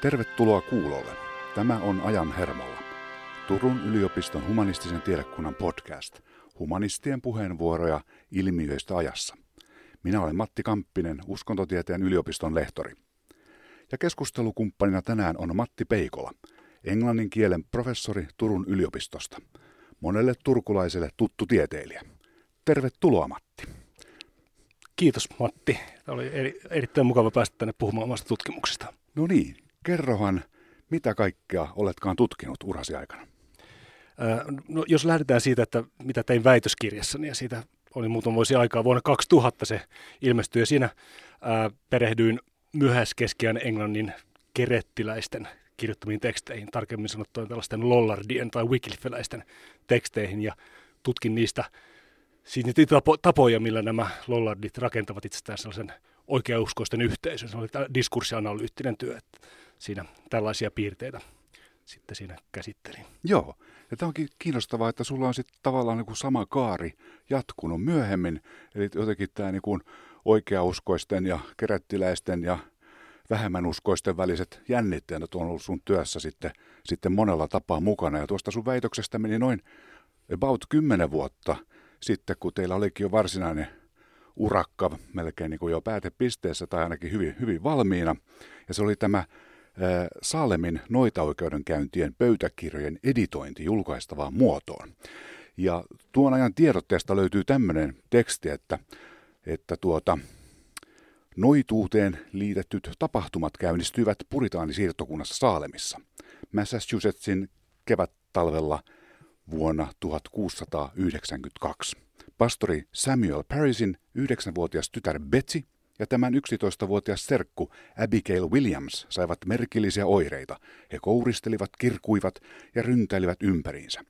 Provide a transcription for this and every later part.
Tervetuloa kuulolle. Tämä on Ajan hermolla. Turun yliopiston humanistisen tiedekunnan podcast. Humanistien puheenvuoroja ilmiöistä ajassa. Minä olen Matti Kamppinen, uskontotieteen yliopiston lehtori. Ja keskustelukumppanina tänään on Matti Peikola, englannin kielen professori Turun yliopistosta. Monelle turkulaiselle tuttu tieteilijä. Tervetuloa Matti. Kiitos Matti. Tämä oli eri, erittäin mukava päästä tänne puhumaan omasta tutkimuksesta. No niin, kerrohan, mitä kaikkea oletkaan tutkinut urasi aikana? no, jos lähdetään siitä, että mitä tein väitöskirjassa, niin siitä oli muutama vuosi aikaa. Vuonna 2000 se ilmestyi ja siinä ää, perehdyin myöhäiskeskiään englannin kerettiläisten kirjoittamiin teksteihin, tarkemmin sanottuna tällaisten Lollardien tai Wycliffeläisten teksteihin ja tutkin niistä siis niitä tapoja, millä nämä Lollardit rakentavat itsestään sellaisen oikeauskoisten yhteisön. Se oli diskurssianalyyttinen työ, että siinä tällaisia piirteitä sitten siinä käsittelin. Joo, ja tämä onkin kiinnostavaa, että sulla on sitten tavallaan niin kuin sama kaari jatkunut myöhemmin, eli jotenkin tämä niin kuin oikeauskoisten ja kerättiläisten ja vähemmän uskoisten väliset jännitteet on ollut sun työssä sitten, sitten monella tapaa mukana. Ja tuosta sun väitöksestä meni noin about 10 vuotta sitten, kun teillä olikin jo varsinainen urakka melkein niin kuin jo päätepisteessä tai ainakin hyvin, hyvin valmiina. Ja se oli tämä Saalemin noitaoikeudenkäyntien pöytäkirjojen editointi julkaistavaan muotoon. Ja tuon ajan tiedotteesta löytyy tämmöinen teksti, että, että tuota, noituuteen liitettyt tapahtumat käynnistyivät puritaanisiirtokunnassa Saalemissa, Massachusettsin kevättalvella vuonna 1692. Pastori Samuel Parisin yhdeksänvuotias tytär Betsy ja tämän 11-vuotias serkku Abigail Williams saivat merkillisiä oireita. He kouristelivat, kirkuivat ja ryntäilivät ympäriinsä.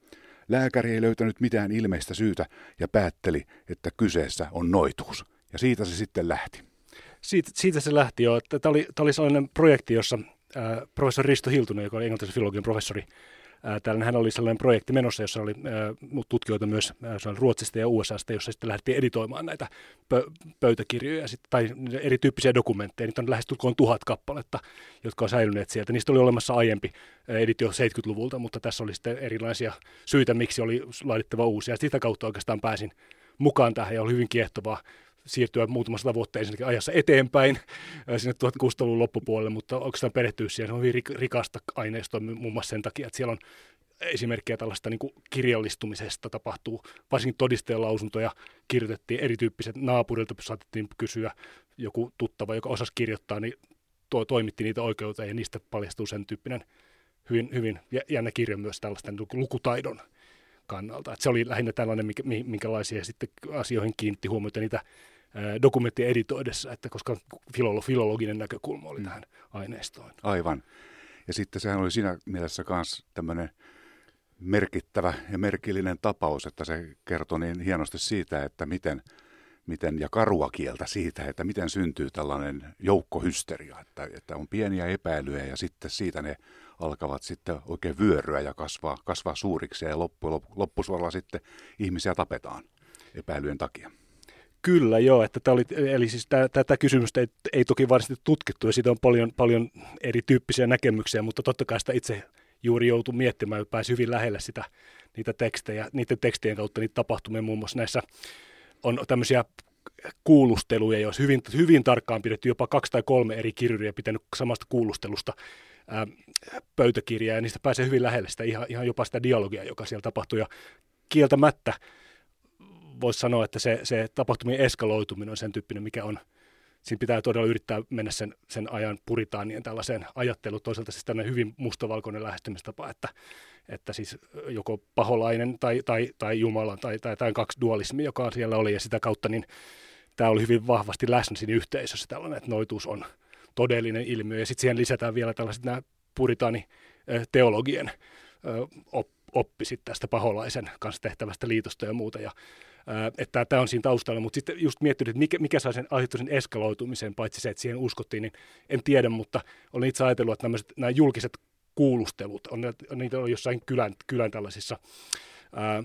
Lääkäri ei löytänyt mitään ilmeistä syytä ja päätteli, että kyseessä on noituus. Ja siitä se sitten lähti. Siitä, siitä se lähti jo. Tämä oli, tämä oli sellainen projekti, jossa professori Risto Hiltunen, joka oli englantilaisen filologian professori, Tällainen hän oli sellainen projekti menossa, jossa oli tutkijoita myös Ruotsista ja USAsta, jossa sitten lähdettiin editoimaan näitä pöytäkirjoja sit, tai erityyppisiä dokumentteja. Niitä on lähes tulkoon tuhat kappaletta, jotka on säilyneet sieltä. Niistä oli olemassa aiempi editio 70-luvulta, mutta tässä oli sitten erilaisia syitä, miksi oli laadittava uusia. Sitä kautta oikeastaan pääsin mukaan tähän ja oli hyvin kiehtovaa siirtyä muutamassa sata vuotta ajassa eteenpäin sinne 1600-luvun loppupuolelle, mutta oikeastaan perehtyä siihen. Se on hyvin rikasta aineistoa muun muassa sen takia, että siellä on esimerkkejä tällaista niin kirjallistumisesta tapahtuu. Varsinkin todistajan lausuntoja kirjoitettiin erityyppiset naapurilta, saatettiin kysyä joku tuttava, joka osasi kirjoittaa, niin tuo, toimitti niitä oikeuteen ja niistä paljastuu sen tyyppinen hyvin, hyvin jännä kirja myös tällaisten lukutaidon kannalta. Se oli lähinnä tällainen, minkälaisia sitten asioihin kiinnitti huomiota niitä dokumenttia editoidessa, että koska filolo, filologinen näkökulma oli mm. tähän aineistoon. Aivan. Ja sitten sehän oli siinä mielessä myös tämmöinen merkittävä ja merkillinen tapaus, että se kertoi niin hienosti siitä, että miten, miten ja karua kieltä siitä, että miten syntyy tällainen joukkohysteria, että, että on pieniä epäilyjä ja sitten siitä ne alkavat sitten oikein vyöryä ja kasvaa, kasvaa suuriksi ja loppu, loppusuoralla sitten ihmisiä tapetaan epäilyjen takia. Kyllä joo, että tämä oli, eli siis tätä kysymystä ei, ei toki varsinaisesti tutkittu ja siitä on paljon, paljon erityyppisiä näkemyksiä, mutta totta kai sitä itse juuri joutui miettimään ja pääsi hyvin lähelle sitä, niitä tekstejä, niiden tekstien kautta niitä tapahtumia. Muun muassa näissä on tämmöisiä kuulusteluja, jos hyvin, hyvin tarkkaan pidetty, jopa kaksi tai kolme eri kirjuria pitänyt samasta kuulustelusta ää, pöytäkirjaa, ja niistä pääsee hyvin lähelle sitä ihan, ihan jopa sitä dialogia, joka siellä tapahtuu, ja kieltämättä voisi sanoa, että se, se tapahtumien eskaloituminen on sen tyyppinen, mikä on, siinä pitää todella yrittää mennä sen, sen ajan puritaanien tällaiseen ajatteluun. Toisaalta siis tämmöinen hyvin mustavalkoinen lähestymistapa, että, että siis joko paholainen tai, tai, tai Jumala tai, tai, tai kaksi dualismia, joka siellä oli, ja sitä kautta niin tämä oli hyvin vahvasti läsnä siinä yhteisössä tällainen, että noituus on todellinen ilmiö. Ja sitten siihen lisätään vielä tällaiset nämä puritaani teologien oppi sitten tästä paholaisen kanssa tehtävästä liitosta ja muuta. Ja että tämä on siinä taustalla, mutta sitten just miettinyt, että mikä, mikä sai sen aiheutuisen eskaloitumisen, paitsi se, että siihen uskottiin, niin en tiedä, mutta olen itse ajatellut, että nämä julkiset kuulustelut, on, on niitä on jossain kylän, kylän tällaisissa ää,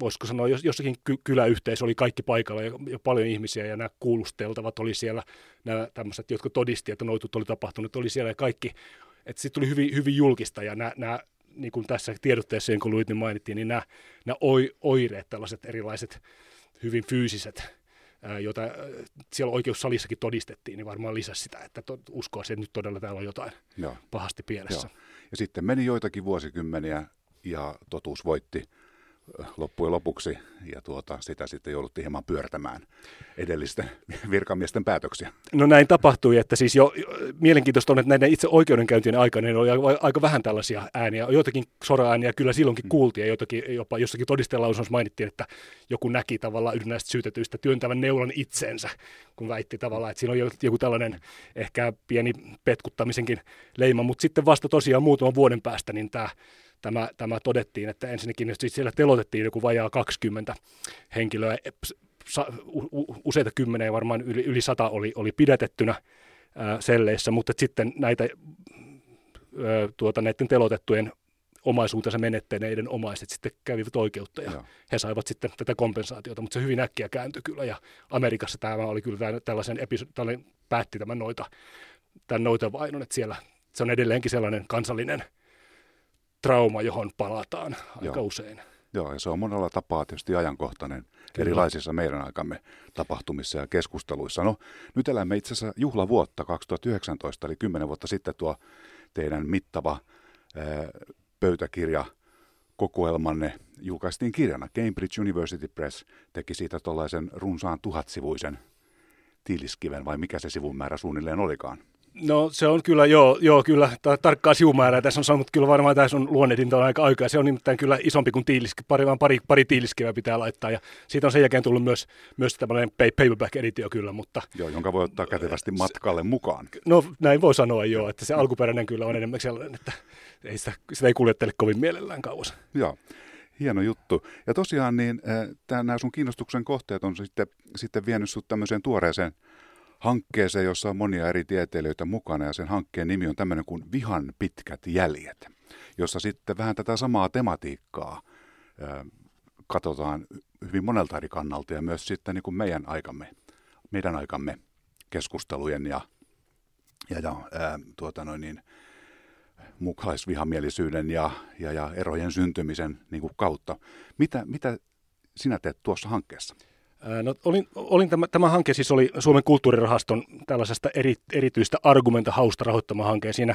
voisiko sanoa, jos, jossakin ky- kyläyhteisö oli kaikki paikalla ja, ja paljon ihmisiä ja nämä kuulusteltavat oli siellä, nämä tämmöiset, jotka todisti, että noitut oli tapahtunut, oli siellä ja kaikki, että sitten tuli hyvin, hyvin julkista ja nämä, nämä niin kuin tässä tiedotteessa, jonka luit, niin mainittiin, niin nämä, nämä oireet, tällaiset erilaiset hyvin fyysiset, jota siellä oikeussalissakin todistettiin, niin varmaan lisäsi sitä, että to, uskoa että nyt todella täällä on jotain Joo. pahasti pielessä. Joo. Ja sitten meni joitakin vuosikymmeniä ja totuus voitti loppujen lopuksi, ja tuota, sitä sitten jouduttiin hieman pyörtämään edellisten virkamiesten päätöksiä. No näin tapahtui, että siis jo mielenkiintoista on, että näiden itse oikeudenkäyntien aikana oli aika vähän tällaisia ääniä. Joitakin sora-ääniä kyllä silloinkin mm. kuultiin, ja jotakin, jopa jossakin todistellausunnossa mainittiin, että joku näki tavallaan yhden näistä syytetyistä työntävän neulan itsensä, kun väitti tavallaan, että siinä on joku tällainen ehkä pieni petkuttamisenkin leima, mutta sitten vasta tosiaan muutaman vuoden päästä niin tämä tämä, tämä todettiin, että ensinnäkin siis siellä telotettiin joku vajaa 20 henkilöä, useita kymmeniä, varmaan yli, yli sata oli, oli pidätettynä ää, selleissä, mutta sitten näitä ää, tuota, näiden telotettujen omaisuutensa menettäneiden omaiset sitten kävivät oikeutta ja Joo. he saivat sitten tätä kompensaatiota, mutta se hyvin äkkiä kääntyi kyllä ja Amerikassa tämä oli kyllä tällaisen episodi, tällainen, päätti tämän noita, tämän noita vainon, että siellä se on edelleenkin sellainen kansallinen trauma, johon palataan aika Joo. usein. Joo, ja se on monella tapaa tietysti ajankohtainen Kyllä. erilaisissa meidän aikamme tapahtumissa ja keskusteluissa. No, nyt elämme itse asiassa juhlavuotta 2019, eli kymmenen vuotta sitten tuo teidän mittava ää, pöytäkirja kokoelmanne julkaistiin kirjana. Cambridge University Press teki siitä tuollaisen runsaan tuhatsivuisen tiiliskiven, vai mikä se sivun määrä suunnilleen olikaan? No se on kyllä, joo, joo kyllä ta- tarkkaa sivumäärää tässä on saanut kyllä varmaan tässä on luonnehdinta aika aikaa. Se on nimittäin kyllä isompi kuin tiiliski, pari, pari, pari tiiliskivää pitää laittaa ja siitä on sen jälkeen tullut myös, myös tämmöinen paperback-editio kyllä, mutta... Joo, jonka voi ottaa kätevästi matkalle mukaan. No näin voi sanoa joo, että se alkuperäinen kyllä on enemmän sellainen, että ei sitä, sitä ei kuljettele kovin mielellään kauas. Joo. Hieno juttu. Ja tosiaan niin, äh, nämä sun kiinnostuksen kohteet on sitten, sitten vienyt sut tämmöiseen tuoreeseen hankkeeseen, jossa on monia eri tieteilijöitä mukana ja sen hankkeen nimi on tämmöinen kuin Vihan pitkät jäljet, jossa sitten vähän tätä samaa tematiikkaa katsotaan hyvin monelta eri kannalta ja myös sitten niin kuin meidän aikamme, meidän aikamme keskustelujen ja, ja, ja ää, tuota noin niin, mukaisvihamielisyyden ja, ja, ja erojen syntymisen niin kuin kautta. Mitä, mitä sinä teet tuossa hankkeessa? No, olin, olin tämä, tämä hanke siis oli Suomen kulttuurirahaston tällaisesta eri, erityistä argumentahausta rahoittama hanke. Siinä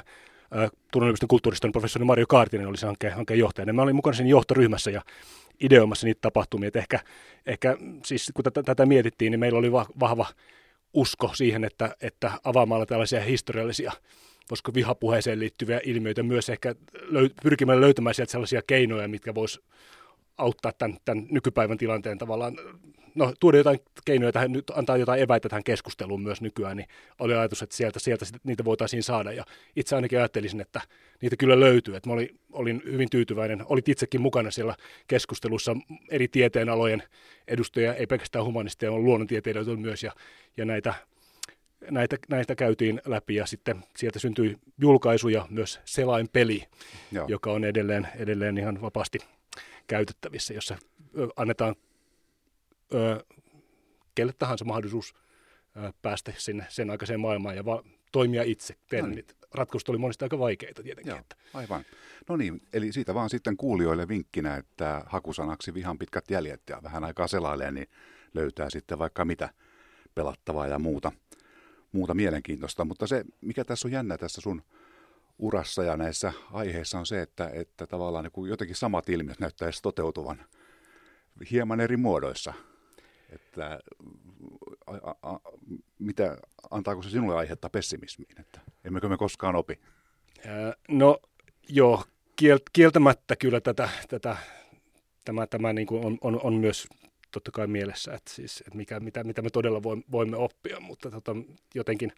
Turun yliopiston kulttuuriston professori Mario Kaartinen oli se hankkeen, hankkeen johtajana. Mä olin mukana siinä johtoryhmässä ja ideoimassa niitä tapahtumia. Et ehkä, ehkä siis kun tätä, tätä mietittiin, niin meillä oli va, vahva usko siihen, että, että avaamalla tällaisia historiallisia voisiko vihapuheeseen liittyviä ilmiöitä myös ehkä löy, pyrkimällä löytämään sieltä sellaisia keinoja, mitkä vois auttaa tämän, tämän nykypäivän tilanteen tavallaan no, tuoda jotain keinoja tähän, nyt antaa jotain eväitä tähän keskusteluun myös nykyään, niin oli ajatus, että sieltä, sieltä niitä voitaisiin saada. Ja itse ainakin ajattelisin, että niitä kyllä löytyy. Että mä olin, olin hyvin tyytyväinen. Olit itsekin mukana siellä keskustelussa eri tieteenalojen edustajia, ei pelkästään humanisteja, vaan luonnontieteilijöitä myös. Ja, ja näitä, näitä, näitä käytiin läpi ja sitten sieltä syntyi julkaisuja myös Selainpeli, Joo. joka on edelleen, edelleen ihan vapaasti käytettävissä, jossa annetaan ö, kelle tahansa mahdollisuus ö, päästä sinne sen aikaiseen maailmaan ja va- toimia itse. Tehdä no niin. Ratkaisut oli monesti aika vaikeita tietenkin. Joo, että. aivan. No niin, eli siitä vaan sitten kuulijoille vinkkinä, että hakusanaksi vihan pitkät jäljet ja vähän aikaa selailee, niin löytää sitten vaikka mitä pelattavaa ja muuta, muuta mielenkiintoista. Mutta se, mikä tässä on jännä tässä sun urassa ja näissä aiheissa on se, että, että tavallaan niin jotenkin samat ilmiöt näyttäisi toteutuvan hieman eri muodoissa – että a, a, mitä, antaako se sinulle aihetta pessimismiin, että emmekö me koskaan opi? No joo, kiel, kieltämättä kyllä tätä, tätä tämä, tämä niin kuin on, on, on myös totta kai mielessä, että, siis, että mikä, mitä, mitä me todella voimme oppia, mutta tota, jotenkin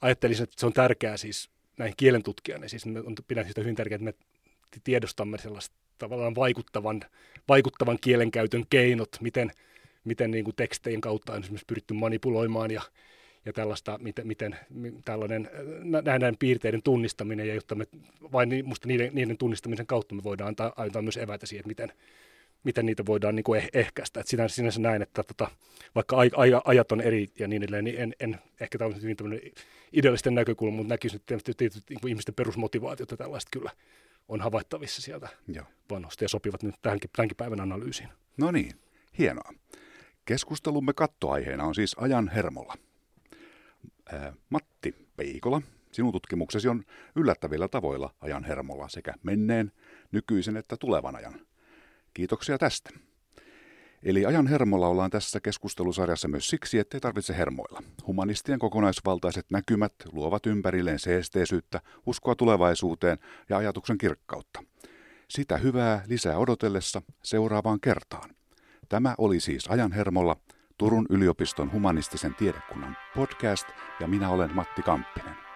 ajattelisin, että se on tärkeää siis näihin kielentutkijoille, siis on, pidän sitä hyvin tärkeää, että me tiedostamme sellaista tavallaan vaikuttavan, vaikuttavan kielenkäytön keinot, miten – miten niin kuin tekstein kautta on esimerkiksi pyritty manipuloimaan ja, ja tällaista, miten, miten tällainen näiden piirteiden tunnistaminen, ja jotta me vain musta niiden, niiden tunnistamisen kautta me voidaan antaa, antaa myös eväitä siihen, että miten, miten niitä voidaan niin kuin eh- ehkäistä. Että sinänsä, sinänsä näin, että tota, vaikka aj- aj- ajat on eri ja niin edelleen, niin en, en ehkä tämä on hyvin idealisten näkökulma, mutta näkisi nyt tietysti, tietysti niin kuin ihmisten perusmotivaatiota tällaista kyllä on havaittavissa sieltä Joo. vanhosta ja sopivat nyt tähänkin, tämänkin päivän analyysiin. No niin, hienoa. Keskustelumme kattoaiheena on siis ajan hermolla. Ää, Matti Peikola, sinun tutkimuksesi on yllättävillä tavoilla ajan hermolla sekä menneen, nykyisen että tulevan ajan. Kiitoksia tästä. Eli ajan hermolla ollaan tässä keskustelusarjassa myös siksi, ettei tarvitse hermoilla. Humanistien kokonaisvaltaiset näkymät luovat ympärilleen seesteisyyttä, uskoa tulevaisuuteen ja ajatuksen kirkkautta. Sitä hyvää lisää odotellessa seuraavaan kertaan. Tämä oli siis ajan hermolla Turun yliopiston humanistisen tiedekunnan podcast ja minä olen Matti Kamppinen.